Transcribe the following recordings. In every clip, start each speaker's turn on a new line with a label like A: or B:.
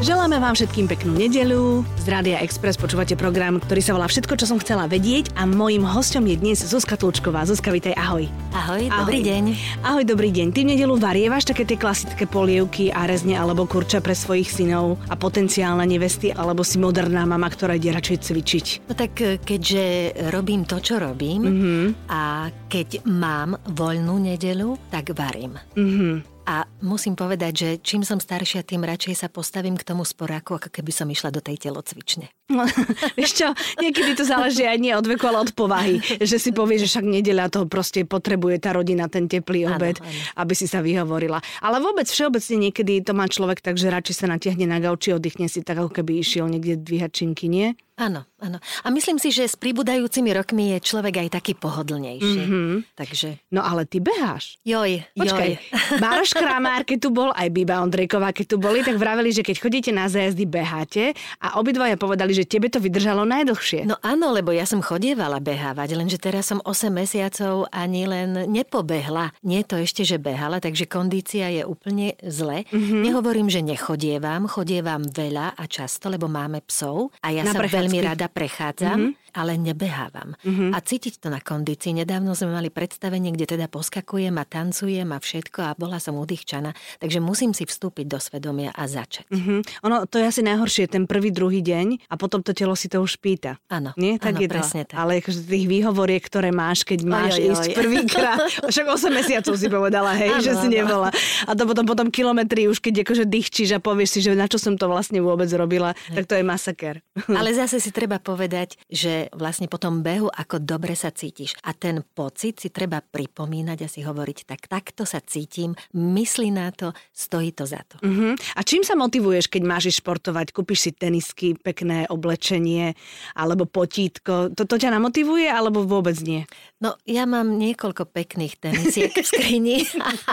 A: Želáme vám všetkým peknú nedelu. Z Rádia Express počúvate program, ktorý sa volá Všetko, čo som chcela vedieť a mojím hostom je dnes Zuzka Tlučková. Zuzka, vitaj, ahoj.
B: Ahoj, ahoj, dobrý deň.
A: Ahoj, dobrý deň. Ty v nedelu varievaš také tie klasické polievky a rezne alebo kurča pre svojich synov a potenciálne nevesty, alebo si moderná mama, ktorá ide radšej cvičiť?
B: No tak e, keďže robím to, čo robím mm-hmm. a keď mám voľnú nedelu, tak varím. Mm-hmm. A musím povedať, že čím som staršia, tým radšej sa postavím k tomu sporáku, ako keby som išla do tej telocvične.
A: No, vieš čo, niekedy to záleží aj nie od veku, ale od povahy. Že si povie, že však nedeľa toho proste potrebuje tá rodina, ten teplý obed, ano, ano. aby si sa vyhovorila. Ale vôbec všeobecne niekedy to má človek tak, že radšej sa natiahne na gauči, oddychne si tak, ako keby išiel niekde dvíhať činky, nie?
B: Áno, áno. A myslím si, že s pribúdajúcimi rokmi je človek aj taký pohodlnejší. Mm-hmm. Takže...
A: No ale ty beháš.
B: Joj,
A: Počkaj,
B: joj.
A: Mároš Kramár, keď tu bol, aj Biba Ondrejková, keď tu boli, tak vraveli, že keď chodíte na zájazdy, beháte a obidvaja povedali, že tebe to vydržalo najdlhšie.
B: No áno, lebo ja som chodievala behávať, lenže teraz som 8 mesiacov ani len nepobehla. Nie to ešte, že behala, takže kondícia je úplne zle. Mm-hmm. Nehovorím, že nechodievam, chodievam veľa a často, lebo máme psov a ja na sa veľmi veľmi rada prechádzam, mm-hmm. Ale nebehávam. Mm-hmm. A cítiť to na kondícii. Nedávno sme mali predstavenie, kde teda poskakujem a tancujem a všetko a bola som udýchčaná. Takže musím si vstúpiť do svedomia a začať.
A: Mm-hmm. Ono, to je asi najhoršie, ten prvý, druhý deň a potom to telo si to už pýta.
B: Áno,
A: Nie? Tak
B: áno,
A: je
B: presne
A: to.
B: tak.
A: Ale akože tých výhovoriek, ktoré máš, keď máš oj, oj, ísť prvýkrát, však 8 mesiacov si povedala, hej, ano, že si nebola. A to potom, potom kilometry už, keď akože dýchčíš a povieš si, že na čo som to vlastne vôbec robila, tak to je masaker.
B: Ale zase si treba povedať, že vlastne po tom behu, ako dobre sa cítiš. A ten pocit si treba pripomínať a si hovoriť, tak takto sa cítim, myslí na to, stojí to za to.
A: Uh-huh. A čím sa motivuješ, keď máš športovať? Kúpiš si tenisky, pekné oblečenie alebo potítko. To, ťa namotivuje alebo vôbec nie?
B: No, ja mám niekoľko pekných tenisiek v skrini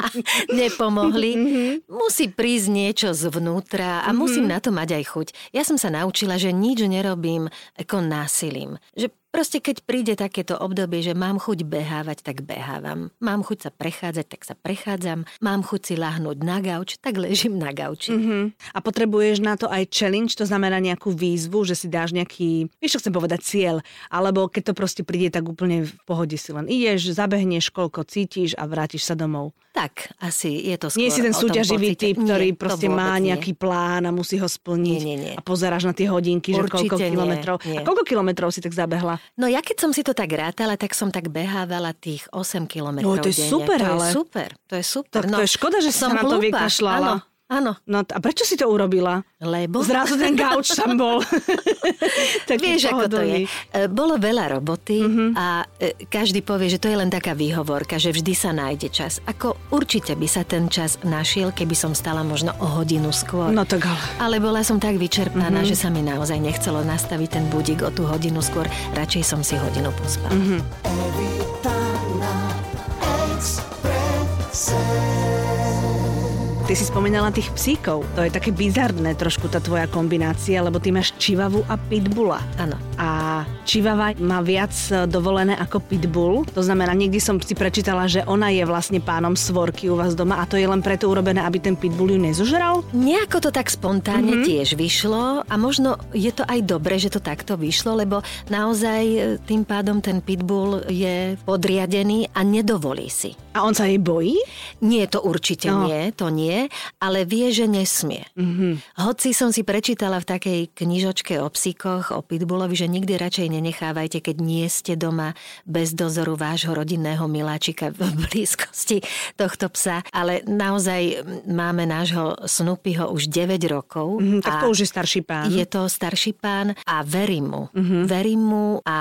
B: nepomohli. Mm-hmm. Musí prísť niečo zvnútra a musím na to mať aj chuť. Ja som sa naučila, že nič nerobím ako násilím. Že Proste keď príde takéto obdobie, že mám chuť behávať, tak behávam. Mám chuť sa prechádzať, tak sa prechádzam. Mám chuť si lahnúť na gauč, tak ležím na gauči.
A: Mm-hmm. A potrebuješ na to aj challenge, to znamená nejakú výzvu, že si dáš nejaký, vieš čo chcem povedať, cieľ. Alebo keď to proste príde, tak úplne v pohode si len ideš, zabehneš, koľko cítiš a vrátiš sa domov.
B: Tak, asi je to skôr
A: Nie si ten súťaživý typ, ktorý nie, proste má nejaký nie. plán a musí ho splniť.
B: Nie, nie, nie.
A: A pozeráš na tie hodinky, Určite že koľko nie, kilometrov. Nie. A koľko kilometrov si tak zabehla?
B: No ja keď som si to tak rátala, tak som tak behávala tých 8 kilometrov
A: No to je
B: denne.
A: super,
B: to
A: ale...
B: je super, to je super.
A: Tak
B: no,
A: to je škoda, že som na to vykašľala.
B: Áno, Áno.
A: No a prečo si to urobila?
B: Lebo?
A: Zrazu ten gauč tam bol.
B: Vieš, ako to je. E, bolo veľa roboty uh-huh. a e, každý povie, že to je len taká výhovorka, že vždy sa nájde čas. Ako určite by sa ten čas našiel, keby som stala možno o hodinu skôr.
A: No tak ale.
B: Ale bola som tak vyčerpaná, uh-huh. že sa mi naozaj nechcelo nastaviť ten budík o tú hodinu skôr. Radšej som si hodinu pospala. Uh-huh.
A: Ty si spomínala tých psíkov. To je také bizarné trošku tá tvoja kombinácia, lebo ty máš čivavu a pitbula.
B: Áno.
A: A čivava má viac e, dovolené ako pitbull. To znamená, niekdy som si prečítala, že ona je vlastne pánom svorky u vás doma a to je len preto urobené, aby ten pitbull ju nezožral?
B: Nejako to tak spontánne mm-hmm. tiež vyšlo a možno je to aj dobre, že to takto vyšlo, lebo naozaj e, tým pádom ten pitbull je podriadený a nedovolí si.
A: A on sa jej bojí?
B: Nie, to určite no. nie, to nie ale vie, že nesmie. Mm-hmm. Hoci som si prečítala v takej knižočke o psíkoch, o pitbullovi, že nikdy radšej nenechávajte, keď nie ste doma bez dozoru vášho rodinného miláčika v blízkosti tohto psa. Ale naozaj máme nášho Snoopyho už 9 rokov.
A: Mm-hmm, tak to už je starší pán.
B: Je to starší pán a verím mu. Mm-hmm. Verím mu a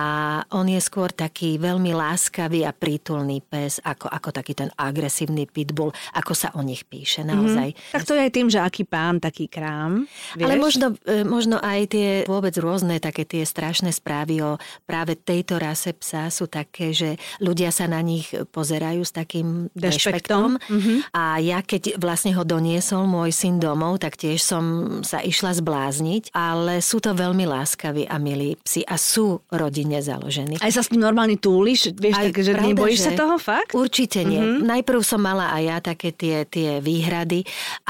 B: on je skôr taký veľmi láskavý a prítulný pes, ako, ako taký ten agresívny pitbull, ako sa o nich píše. Naozaj naozaj.
A: Mm-hmm. Tak to je aj tým, že aký pán, taký krám.
B: Vieš? Ale možno, e, možno aj tie vôbec rôzne také tie strašné správy o práve tejto rase psa sú také, že ľudia sa na nich pozerajú s takým dešpektom. Mm-hmm. A ja keď vlastne ho doniesol môj syn domov, tak tiež som sa išla zblázniť, ale sú to veľmi láskaví a milí psi a sú rodine založení.
A: Aj sa s ním normálne túliš? Vieš, aj, tak, že pravda, nebojíš že... sa toho fakt?
B: Určite nie. Mm-hmm. Najprv som mala aj ja také tie, tie výhrady,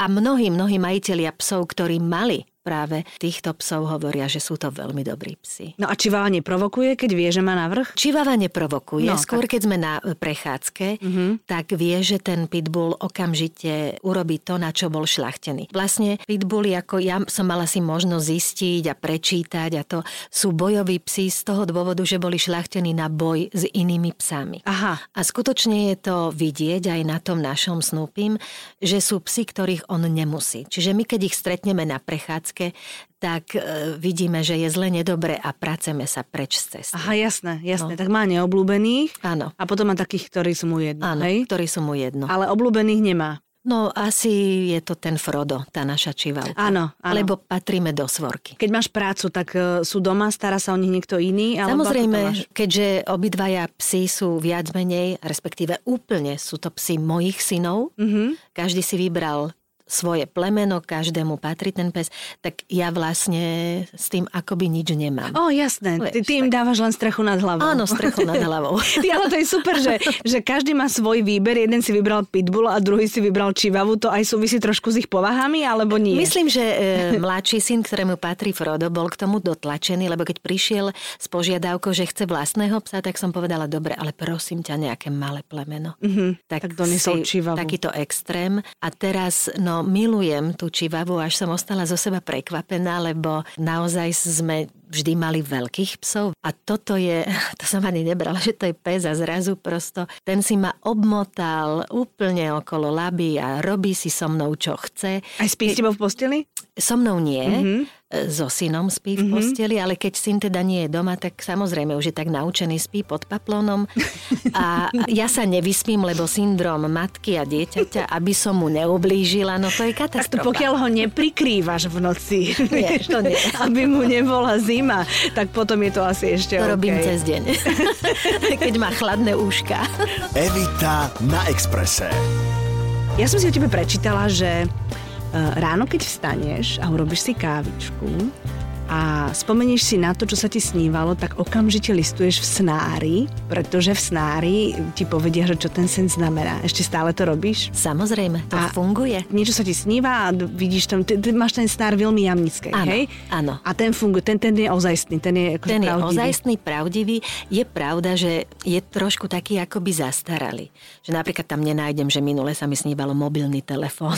B: A mnohí, mnohí majiteľia psov, ktorí mali práve týchto psov hovoria, že sú to veľmi dobrí psi.
A: No a čivava neprovokuje, keď vie, že má navrh?
B: Čivava neprovokuje. No, Skôr, tak... keď sme na prechádzke, uh-huh. tak vie, že ten pitbull okamžite urobí to, na čo bol šlachtený. Vlastne pitbully, ako ja som mala si možnosť zistiť a prečítať a to sú bojoví psi z toho dôvodu, že boli šlachtení na boj s inými psami.
A: Aha.
B: A skutočne je to vidieť aj na tom našom snúpim, že sú psi, ktorých on nemusí. Čiže my, keď ich stretneme na prechádzke, otázke, tak e, vidíme, že je zle, nedobre a praceme sa preč z cesty.
A: Aha, jasné, jasné. No. Tak má neobľúbených.
B: Áno.
A: A potom má takých, ktorí sú mu jedno.
B: Áno,
A: hej?
B: ktorí sú mu jedno.
A: Ale obľúbených nemá.
B: No asi je to ten Frodo, tá naša čivavka.
A: Áno, áno.
B: Lebo patríme do svorky.
A: Keď máš prácu, tak e, sú doma, stará sa o nich niekto iný?
B: Samozrejme, keďže obidvaja psi sú viac menej, respektíve úplne sú to psi mojich synov, mm-hmm. každý si vybral svoje plemeno, každému patrí ten pes, tak ja vlastne s tým akoby nič nemám.
A: O, jasné. Vieš, ty, im dávaš len strechu nad hlavou.
B: Áno, strechu nad hlavou.
A: ty, ale to je super, že, že každý má svoj výber. Jeden si vybral pitbull a druhý si vybral čivavu. To aj súvisí trošku s ich povahami, alebo nie?
B: Myslím, že e, mladší syn, ktorému patrí Frodo, bol k tomu dotlačený, lebo keď prišiel s požiadavkou, že chce vlastného psa, tak som povedala, dobre, ale prosím ťa nejaké malé plemeno.
A: Mm-hmm. Tak, tak donesol čivavu.
B: Takýto extrém. A teraz, no milujem tú čivavu, až som ostala zo seba prekvapená, lebo naozaj sme vždy mali veľkých psov a toto je, to som ani nebrala, že to je pes a zrazu prosto ten si ma obmotal úplne okolo laby a robí si so mnou, čo chce.
A: Aj spí s tebou v posteli?
B: So mnou nie, mm-hmm. so synom spí v mm-hmm. posteli, ale keď syn teda nie je doma, tak samozrejme už je tak naučený, spí pod paplónom a ja sa nevyspím, lebo syndrom matky a dieťaťa, aby som mu neublížila, no to je katastrofa.
A: Tak to pokiaľ ho neprikrývaš v noci,
B: nie, to nie.
A: aby mu nebola zima, tak potom je to asi ešte
B: To
A: okay.
B: robím cez deň, keď má chladné úška.
C: Evita na Exprese.
A: Ja som si o tebe prečítala, že Eh, ráno, keď vstaneš a urobíš si kávičku, a spomenieš si na to, čo sa ti snívalo, tak okamžite listuješ v snári, pretože v snári ti povedia, že čo ten sen znamená. Ešte stále to robíš?
B: Samozrejme, to a funguje.
A: Niečo sa ti sníva a vidíš tam, ty, ty máš ten snár veľmi jamnický,
B: áno,
A: hej?
B: Áno.
A: A ten funguje, ten, ten je ozajstný, ten je akože
B: Ten
A: pravdivý.
B: je ozajstný, pravdivý. Je pravda, že je trošku taký akoby zastaralý. Že napríklad tam nenájdem, že minule sa mi snívalo mobilný telefón.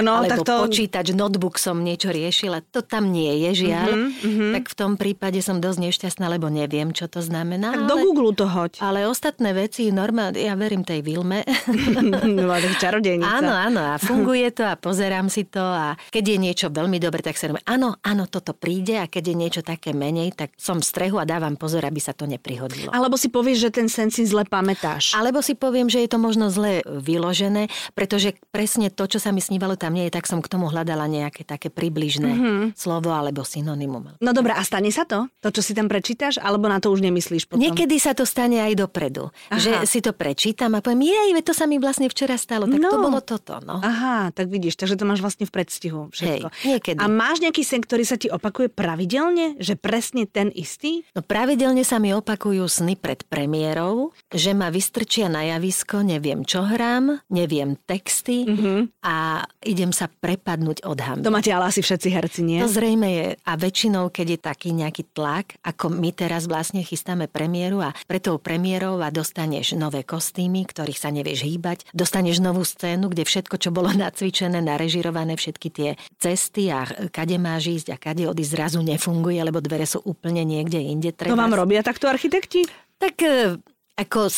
A: Áno, tak to...
B: počítač, notebook som niečo riešila. To tam nie je, žiaľ. Mm-hmm. Tak v tom prípade som dosť nešťastná, lebo neviem, čo to znamená.
A: Tak ale, do Google to hoď.
B: Ale ostatné veci, normálne, ja verím tej Vilme.
A: no, čarodejnica.
B: Áno, áno, a funguje to a pozerám si to a keď je niečo veľmi dobre, tak sa áno, áno, toto príde a keď je niečo také menej, tak som v strehu a dávam pozor, aby sa to neprihodilo.
A: Alebo si povieš, že ten sen si zle pamätáš.
B: Alebo si poviem, že je to možno zle vyložené, pretože presne to, čo sa mi snívalo, tam nie je, tak som k tomu hľadala nejaké také približné mm-hmm. slovo alebo synonymum.
A: No dobre, a stane sa to? To, čo si tam prečítaš? Alebo na to už nemyslíš potom?
B: Niekedy sa to stane aj dopredu. Aha. Že si to prečítam a poviem, jej, to sa mi vlastne včera stalo. Tak no. to bolo toto. No.
A: Aha, tak vidíš, takže to máš vlastne v predstihu všetko.
B: Hej, niekedy.
A: A máš nejaký sen, ktorý sa ti opakuje pravidelne? Že presne ten istý?
B: No pravidelne sa mi opakujú sny pred premiérou, že ma vystrčia na javisko, neviem čo hrám, neviem texty mm-hmm. a idem sa prepadnúť od hamby.
A: To máte ale asi všetci herci, nie?
B: To zrejme je. A väčšinou, keď je taký nejaký tlak, ako my teraz vlastne chystáme premiéru a pre tou premiérou a dostaneš nové kostýmy, ktorých sa nevieš hýbať, dostaneš novú scénu, kde všetko, čo bolo nacvičené, narežirované, všetky tie cesty a kade máš ísť a kade odísť zrazu nefunguje, lebo dvere sú úplne niekde inde.
A: Treba... To vám robia takto architekti?
B: Tak e, ako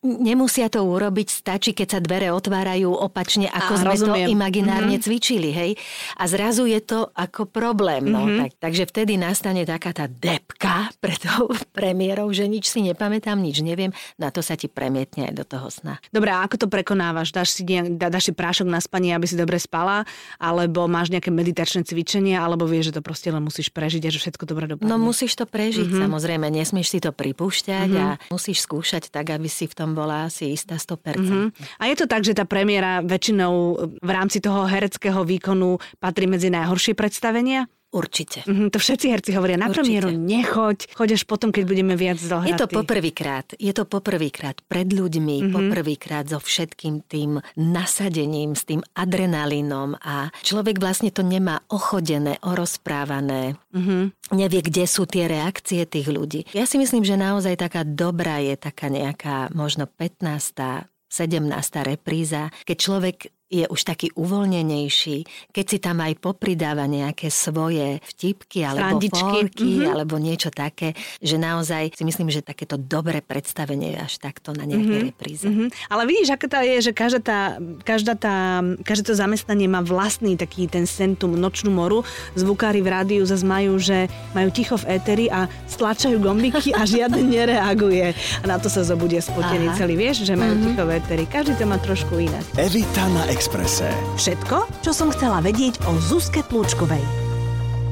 B: nemusia to urobiť, stačí, keď sa dvere otvárajú opačne, ako a, sme rozumiem. to imaginárne mm-hmm. cvičili, hej. A zrazu je to ako problém, no. Mm-hmm. Tak, takže vtedy nastane taká tá depka pre tou premiérou, že nič si nepamätám, nič neviem, na to sa ti premietne aj do toho sna.
A: Dobre, a ako to prekonávaš? Dáš si, dá, dáš si prášok na spanie, aby si dobre spala? Alebo máš nejaké meditačné cvičenie? Alebo vieš, že to proste len musíš prežiť a že všetko dobre dopadne?
B: No musíš to prežiť, mm-hmm. samozrejme. Nesmieš si to pripúšťať mm-hmm. a musíš skúšať tak, aby si v tom bola asi istá 100%. Mm-hmm.
A: A je to tak, že tá premiéra väčšinou v rámci toho hereckého výkonu patrí medzi najhoršie predstavenia?
B: Určite.
A: Mm-hmm, to všetci herci hovoria, na premiéru nechoď, choď až potom, keď budeme viac zohratí.
B: Je to poprvýkrát, je to poprvýkrát pred ľuďmi, mm-hmm. poprvýkrát so všetkým tým nasadením, s tým adrenalínom a človek vlastne to nemá ochodené, orozprávané, mm-hmm. nevie, kde sú tie reakcie tých ľudí. Ja si myslím, že naozaj taká dobrá je taká nejaká možno 15 17. repríza, keď človek je už taký uvoľnenejší, keď si tam aj popridáva nejaké svoje vtipky alebo forky mm-hmm. alebo niečo také, že naozaj si myslím, že takéto dobré predstavenie až takto na nejakej mm-hmm. repríze. Mm-hmm.
A: Ale vidíš, aká tá je, že každá tá, každá tá, každé to zamestnanie má vlastný taký ten sentum, nočnú moru. Zvukári v rádiu zase majú, že majú ticho v éteri a stlačajú gombiky a žiadne nereaguje. A na to sa zobudia spotený celý, vieš, že majú mm-hmm. ticho v éteri. Každý to má trošku inak.
C: Evita na Exprese.
A: Všetko, čo som chcela vedieť o Zuzke Plúčkovej.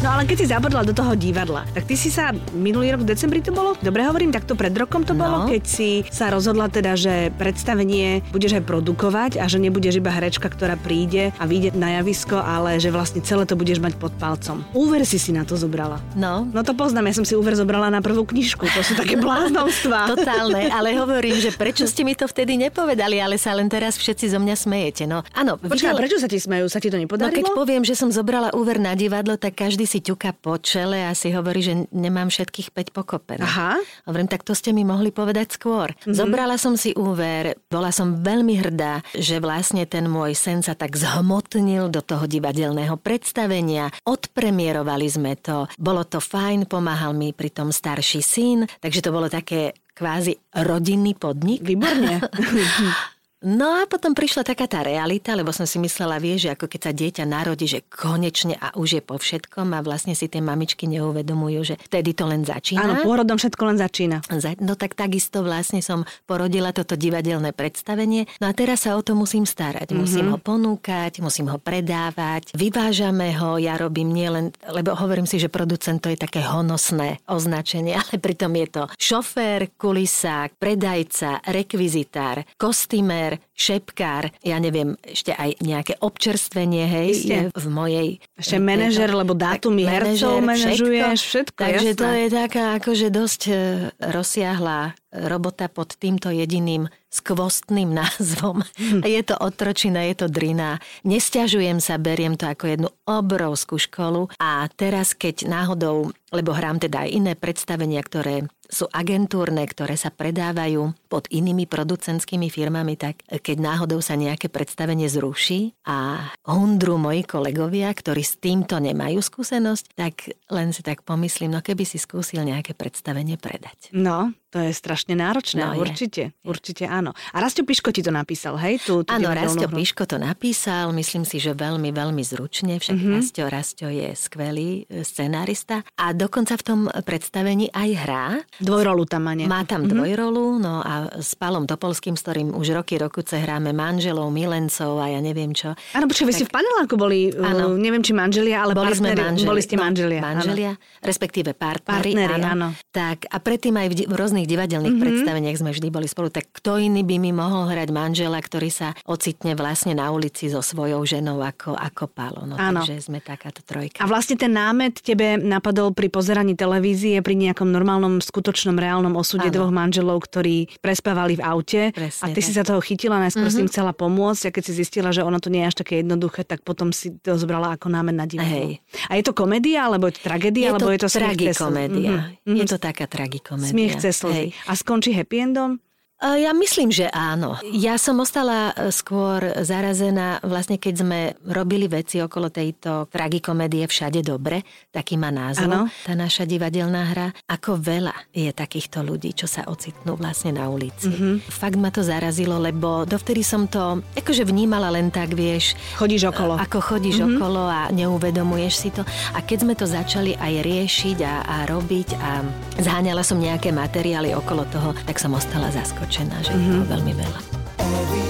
A: No ale keď si zabudla do toho divadla, tak ty si sa minulý rok v decembri to bolo? Dobre hovorím, tak to pred rokom to no. bolo, keď si sa rozhodla teda, že predstavenie budeš aj produkovať a že nebudeš iba herečka, ktorá príde a vyjde na javisko, ale že vlastne celé to budeš mať pod palcom. Úver si si na to zobrala.
B: No.
A: No to poznám, ja som si úver zobrala na prvú knižku, to sú také bláznovstvá.
B: Totálne, ale hovorím, že prečo ste mi to vtedy nepovedali, ale sa len teraz všetci zo mňa smejete. No, áno.
A: Počkaj, videl... prečo sa ti smejú? Sa ti to nepodarilo?
B: No keď poviem, že som zobrala úver na divadlo, tak každý si ťuka po čele a si hovorí, že nemám všetkých 5 pokopených.
A: Aha.
B: Hovorím, tak to ste mi mohli povedať skôr. Mm-hmm. Zobrala som si úver, bola som veľmi hrdá, že vlastne ten môj sen sa tak zhmotnil do toho divadelného predstavenia. Odpremierovali sme to, bolo to fajn, pomáhal mi pri tom starší syn, takže to bolo také kvázi rodinný podnik.
A: Výborne.
B: No a potom prišla taká tá realita, lebo som si myslela, vie, že ako keď sa dieťa narodí, že konečne a už je po všetkom a vlastne si tie mamičky neuvedomujú, že vtedy to len začína.
A: Áno, pôrodom všetko len začína.
B: No tak takisto vlastne som porodila toto divadelné predstavenie. No a teraz sa o to musím starať. Mm-hmm. Musím ho ponúkať, musím ho predávať, vyvážame ho, ja robím nielen, lebo hovorím si, že producent to je také honosné označenie, ale pritom je to šofér, kulisák, predajca, rekvizitár, kostýmer, šepkár, ja neviem, ešte aj nejaké občerstvenie, hej, je v mojej...
A: Ešte manažer, lebo dátumy hercov manažuješ, všetko,
B: Takže
A: jasné.
B: to je taká akože dosť e, rozsiahla robota pod týmto jediným skvostným názvom. Hm. Je to otročina, je to drina. Nesťažujem sa, beriem to ako jednu obrovskú školu a teraz, keď náhodou, lebo hrám teda aj iné predstavenia, ktoré sú agentúrne, ktoré sa predávajú pod inými producentskými firmami, tak keď náhodou sa nejaké predstavenie zruší a hundru moji kolegovia, ktorí s týmto nemajú skúsenosť, tak len si tak pomyslím, no keby si skúsil nejaké predstavenie predať.
A: No, to je strašne náročné, no, určite, je. určite áno. A Rastio Piško ti to napísal, hej? Tú, tú
B: áno, Rastio hru. Piško to napísal, myslím si, že veľmi, veľmi zručne, však mm-hmm. Rastio, Rastio je skvelý e, scenárista a dokonca v tom predstavení aj hrá.
A: Dvojrolu tam má, nie?
B: Má tam mm-hmm. dvojrolu, no a s Palom Topolským, s ktorým už roky, rokuce hráme manželov, milencov a ja neviem čo.
A: Áno, počkaj, tak... vy ste v paneláku boli, áno. neviem, či manželia, ale
B: boli
A: partneri,
B: sme manželi,
A: boli ste manželia.
B: No, manželia, áno. respektíve partneri,
A: partneri áno. áno.
B: Tak a predtým aj v, v rôznych divadelných mm-hmm predstaveniach sme vždy boli spolu, tak kto iný by mi mohol hrať manžela, ktorý sa ocitne vlastne na ulici so svojou ženou ako, ako Palo. No, Áno. takže sme takáto trojka.
A: A vlastne ten námet tebe napadol pri pozeraní televízie, pri nejakom normálnom, skutočnom, reálnom osude Áno. dvoch manželov, ktorí prespávali v aute. Presne, a ty tak. si sa toho chytila, najskôr mm-hmm. si im chcela pomôcť a keď si zistila, že ono to nie je až také jednoduché, tak potom si to zobrala ako námet na divadlo. Hej. A je to komédia, alebo je to tragédia,
B: je
A: alebo
B: to
A: je to
B: tragikomédia. Mm-hmm. Je to taká tragikomédia.
A: Smiech cez slzy. A skončí happy endom?
B: Ja myslím, že áno. Ja som ostala e, skôr zarazená, vlastne keď sme robili veci okolo tejto tragikomédie Všade dobre, taký má názov, ano. tá naša divadelná hra. Ako veľa je takýchto ľudí, čo sa ocitnú vlastne na ulici. Mm-hmm. Fakt ma to zarazilo, lebo dovtedy som to akože vnímala len tak, vieš.
A: Chodíš okolo.
B: Ako chodíš mm-hmm. okolo a neuvedomuješ si to. A keď sme to začali aj riešiť a, a robiť a zháňala som nejaké materiály okolo toho, tak som ostala zaskočená nadšená, že mm-hmm. je toho veľmi veľa.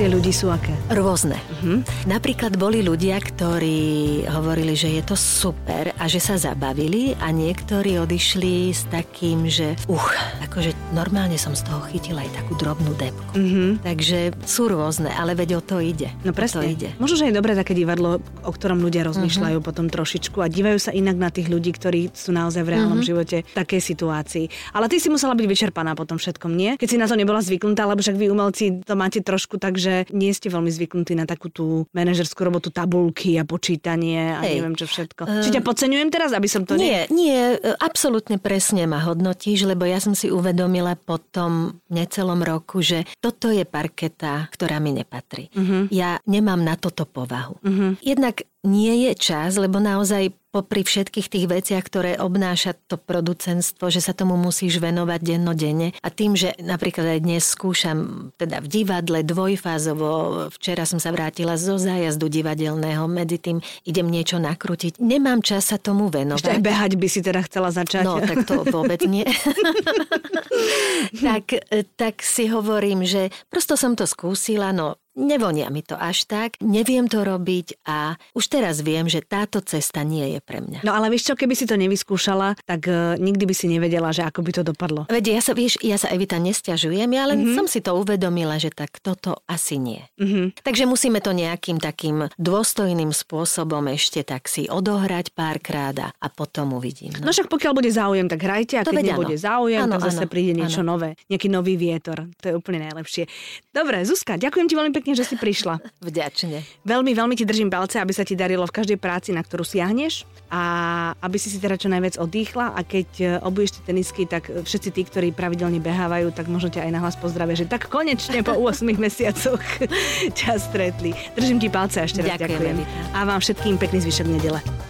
A: Reakcie ľudí sú aké?
B: Rôzne. Uh-huh. Napríklad boli ľudia, ktorí hovorili, že je to super a že sa zabavili a niektorí odišli s takým, že uch, akože normálne som z toho chytila aj takú drobnú depku. Uh-huh. Takže sú rôzne, ale veď o to ide.
A: No presne. To ide. Možno, že je dobré také divadlo, o ktorom ľudia rozmýšľajú uh-huh. potom trošičku a dívajú sa inak na tých ľudí, ktorí sú naozaj v reálnom uh-huh. živote v takej situácii. Ale ty si musela byť vyčerpaná potom všetkom, nie? Keď si na to nebola zvyknutá, lebo však vy umelci to máte trošku tak, že nie ste veľmi zvyknutí na takú tú manažerskú robotu, tabulky a počítanie a Hej. neviem čo všetko. Uh, Či ťa podceňujem teraz, aby som to...
B: Nie, nie, nie, absolútne presne ma hodnotíš, lebo ja som si uvedomila po tom necelom roku, že toto je parketa, ktorá mi nepatrí. Uh-huh. Ja nemám na toto povahu. Uh-huh. Jednak nie je čas, lebo naozaj popri všetkých tých veciach, ktoré obnáša to producentstvo, že sa tomu musíš venovať dennodenne. A tým, že napríklad aj dnes skúšam teda v divadle dvojfázovo, včera som sa vrátila zo zájazdu divadelného, medzi tým idem niečo nakrútiť. Nemám čas sa tomu venovať.
A: Ešte aj behať by si teda chcela začať.
B: No, tak to vôbec nie. tak, tak si hovorím, že prosto som to skúsila, no Nevonia mi to až tak, neviem to robiť a už teraz viem, že táto cesta nie je pre mňa.
A: No ale vieš čo, keby si to nevyskúšala, tak uh, nikdy by si nevedela, že ako by to dopadlo.
B: Veď ja sa, vieš, ja sa Evita nestiažujem, ja len mm-hmm. som si to uvedomila, že tak toto asi nie. Mm-hmm. Takže musíme to nejakým takým dôstojným spôsobom ešte tak si odohrať párkrát a potom uvidím.
A: No. no však pokiaľ bude záujem, tak hrajte a to keď nebude záujem, ano, tak zase ano, príde niečo ano. nové, nejaký nový vietor. To je úplne najlepšie. Dobre, Zuzka, ďakujem ti veľmi pekne pekne, že si prišla.
B: Vďačne.
A: Veľmi, veľmi ti držím palce, aby sa ti darilo v každej práci, na ktorú siahneš a aby si si teda čo najviac oddychla a keď e, obuješ tie tenisky, tak všetci tí, ktorí pravidelne behávajú, tak možno ťa aj nahlas pozdravia, že tak konečne po 8 mesiacoch ťa stretli. Držím ti palce a ešte raz ďakujem. ďakujem. A vám všetkým pekný zvyšok nedele.